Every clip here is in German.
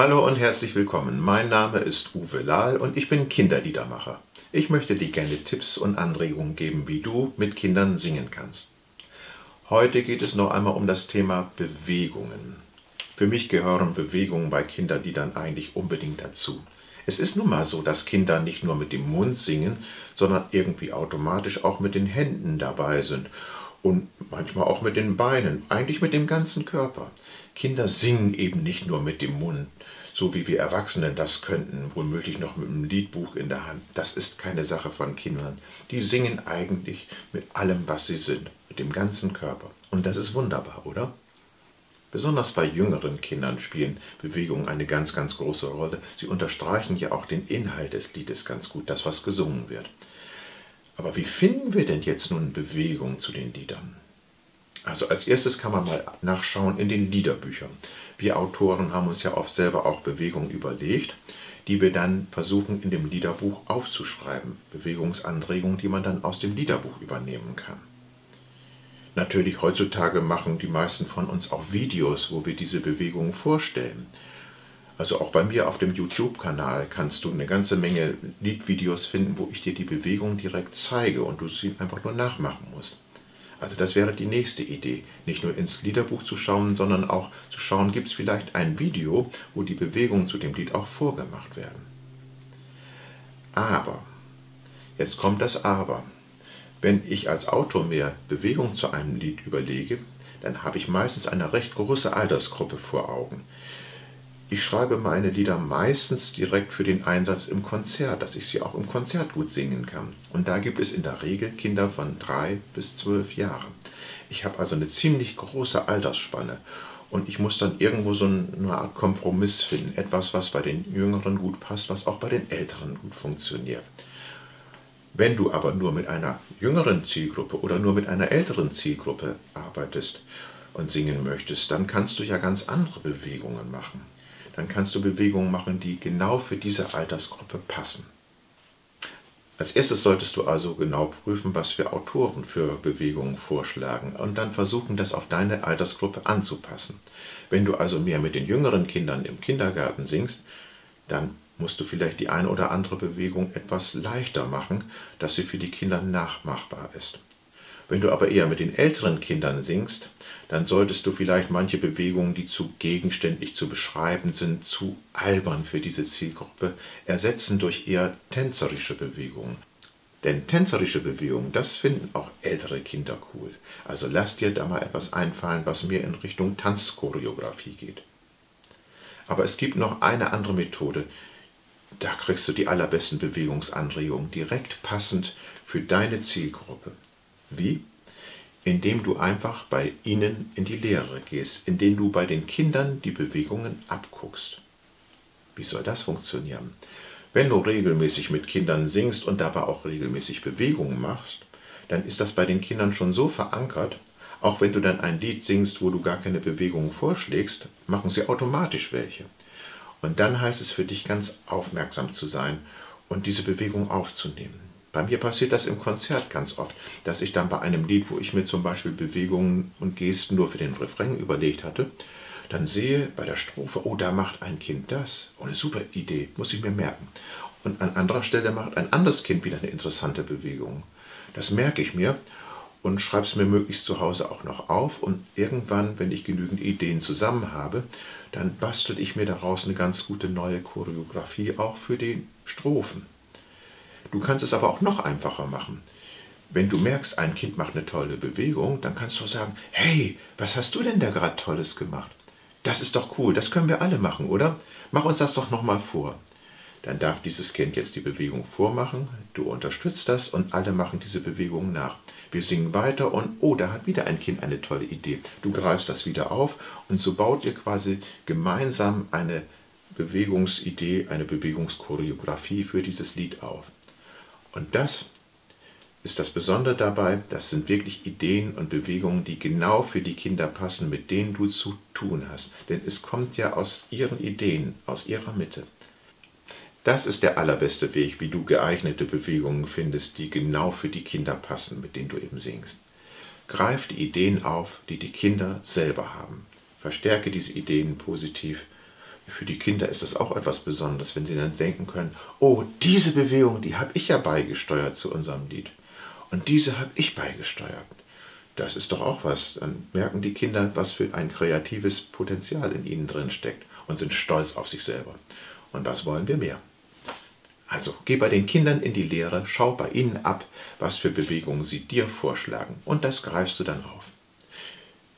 Hallo und herzlich willkommen. Mein Name ist Uwe Lahl und ich bin Kinderliedermacher. Ich möchte dir gerne Tipps und Anregungen geben, wie du mit Kindern singen kannst. Heute geht es noch einmal um das Thema Bewegungen. Für mich gehören Bewegungen bei Kinderliedern eigentlich unbedingt dazu. Es ist nun mal so, dass Kinder nicht nur mit dem Mund singen, sondern irgendwie automatisch auch mit den Händen dabei sind und manchmal auch mit den Beinen, eigentlich mit dem ganzen Körper. Kinder singen eben nicht nur mit dem Mund, so wie wir Erwachsenen das könnten, womöglich noch mit einem Liedbuch in der Hand. Das ist keine Sache von Kindern. Die singen eigentlich mit allem, was sie sind, mit dem ganzen Körper. Und das ist wunderbar, oder? Besonders bei jüngeren Kindern spielen Bewegungen eine ganz, ganz große Rolle. Sie unterstreichen ja auch den Inhalt des Liedes ganz gut, das, was gesungen wird. Aber wie finden wir denn jetzt nun Bewegung zu den Liedern? Also als erstes kann man mal nachschauen in den Liederbüchern. Wir Autoren haben uns ja oft selber auch Bewegungen überlegt, die wir dann versuchen in dem Liederbuch aufzuschreiben. Bewegungsanregungen, die man dann aus dem Liederbuch übernehmen kann. Natürlich heutzutage machen die meisten von uns auch Videos, wo wir diese Bewegungen vorstellen. Also auch bei mir auf dem YouTube-Kanal kannst du eine ganze Menge Liedvideos finden, wo ich dir die Bewegung direkt zeige und du sie einfach nur nachmachen musst. Also das wäre die nächste Idee, nicht nur ins Liederbuch zu schauen, sondern auch zu schauen, gibt es vielleicht ein Video, wo die Bewegungen zu dem Lied auch vorgemacht werden. Aber, jetzt kommt das Aber. Wenn ich als Autor mir Bewegung zu einem Lied überlege, dann habe ich meistens eine recht große Altersgruppe vor Augen. Ich schreibe meine Lieder meistens direkt für den Einsatz im Konzert, dass ich sie auch im Konzert gut singen kann. Und da gibt es in der Regel Kinder von drei bis zwölf Jahren. Ich habe also eine ziemlich große Altersspanne und ich muss dann irgendwo so eine Art Kompromiss finden. Etwas, was bei den Jüngeren gut passt, was auch bei den Älteren gut funktioniert. Wenn du aber nur mit einer jüngeren Zielgruppe oder nur mit einer älteren Zielgruppe arbeitest und singen möchtest, dann kannst du ja ganz andere Bewegungen machen dann kannst du Bewegungen machen, die genau für diese Altersgruppe passen. Als erstes solltest du also genau prüfen, was wir Autoren für Bewegungen vorschlagen und dann versuchen, das auf deine Altersgruppe anzupassen. Wenn du also mehr mit den jüngeren Kindern im Kindergarten singst, dann musst du vielleicht die eine oder andere Bewegung etwas leichter machen, dass sie für die Kinder nachmachbar ist. Wenn du aber eher mit den älteren Kindern singst, dann solltest du vielleicht manche Bewegungen, die zu gegenständlich zu beschreiben sind, zu albern für diese Zielgruppe, ersetzen durch eher tänzerische Bewegungen. Denn tänzerische Bewegungen, das finden auch ältere Kinder cool. Also lass dir da mal etwas einfallen, was mehr in Richtung Tanzchoreografie geht. Aber es gibt noch eine andere Methode, da kriegst du die allerbesten Bewegungsanregungen direkt passend für deine Zielgruppe. Wie? Indem du einfach bei ihnen in die Lehre gehst, indem du bei den Kindern die Bewegungen abguckst. Wie soll das funktionieren? Wenn du regelmäßig mit Kindern singst und dabei auch regelmäßig Bewegungen machst, dann ist das bei den Kindern schon so verankert, auch wenn du dann ein Lied singst, wo du gar keine Bewegungen vorschlägst, machen sie automatisch welche. Und dann heißt es für dich ganz aufmerksam zu sein und diese Bewegung aufzunehmen. Bei mir passiert das im Konzert ganz oft, dass ich dann bei einem Lied, wo ich mir zum Beispiel Bewegungen und Gesten nur für den Refrain überlegt hatte, dann sehe bei der Strophe, oh, da macht ein Kind das. Oh, eine super Idee, muss ich mir merken. Und an anderer Stelle macht ein anderes Kind wieder eine interessante Bewegung. Das merke ich mir und schreibe es mir möglichst zu Hause auch noch auf. Und irgendwann, wenn ich genügend Ideen zusammen habe, dann bastel ich mir daraus eine ganz gute neue Choreografie auch für die Strophen. Du kannst es aber auch noch einfacher machen. Wenn du merkst, ein Kind macht eine tolle Bewegung, dann kannst du sagen, hey, was hast du denn da gerade Tolles gemacht? Das ist doch cool, das können wir alle machen, oder? Mach uns das doch nochmal vor. Dann darf dieses Kind jetzt die Bewegung vormachen, du unterstützt das und alle machen diese Bewegung nach. Wir singen weiter und oh, da hat wieder ein Kind eine tolle Idee. Du greifst das wieder auf und so baut ihr quasi gemeinsam eine Bewegungsidee, eine Bewegungschoreografie für dieses Lied auf. Und das ist das Besondere dabei, das sind wirklich Ideen und Bewegungen, die genau für die Kinder passen, mit denen du zu tun hast. Denn es kommt ja aus ihren Ideen, aus ihrer Mitte. Das ist der allerbeste Weg, wie du geeignete Bewegungen findest, die genau für die Kinder passen, mit denen du eben singst. Greif die Ideen auf, die die Kinder selber haben. Verstärke diese Ideen positiv Für die Kinder ist es auch etwas Besonderes, wenn sie dann denken können, oh, diese Bewegung, die habe ich ja beigesteuert zu unserem Lied. Und diese habe ich beigesteuert. Das ist doch auch was. Dann merken die Kinder, was für ein kreatives Potenzial in ihnen drin steckt und sind stolz auf sich selber. Und das wollen wir mehr. Also geh bei den Kindern in die Lehre, schau bei ihnen ab, was für Bewegungen sie dir vorschlagen und das greifst du dann auf.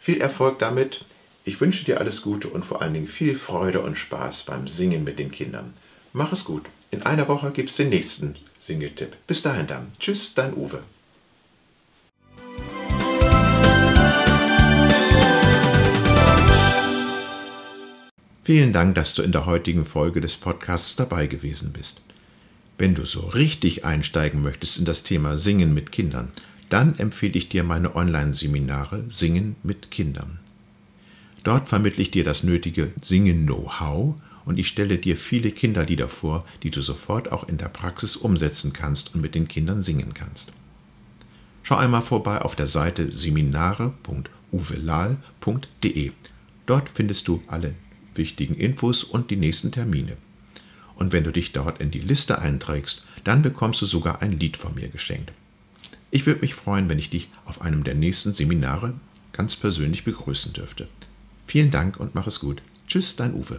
Viel Erfolg damit. Ich wünsche dir alles Gute und vor allen Dingen viel Freude und Spaß beim Singen mit den Kindern. Mach es gut. In einer Woche gibt es den nächsten Singetipp. Bis dahin dann. Tschüss, dein Uwe. Vielen Dank, dass du in der heutigen Folge des Podcasts dabei gewesen bist. Wenn du so richtig einsteigen möchtest in das Thema Singen mit Kindern, dann empfehle ich dir meine Online-Seminare Singen mit Kindern. Dort vermittle ich dir das nötige Singen-Know-how und ich stelle dir viele Kinderlieder vor, die du sofort auch in der Praxis umsetzen kannst und mit den Kindern singen kannst. Schau einmal vorbei auf der Seite seminare.uvelal.de. Dort findest du alle wichtigen Infos und die nächsten Termine. Und wenn du dich dort in die Liste einträgst, dann bekommst du sogar ein Lied von mir geschenkt. Ich würde mich freuen, wenn ich dich auf einem der nächsten Seminare ganz persönlich begrüßen dürfte. Vielen Dank und mach es gut. Tschüss, dein Uwe.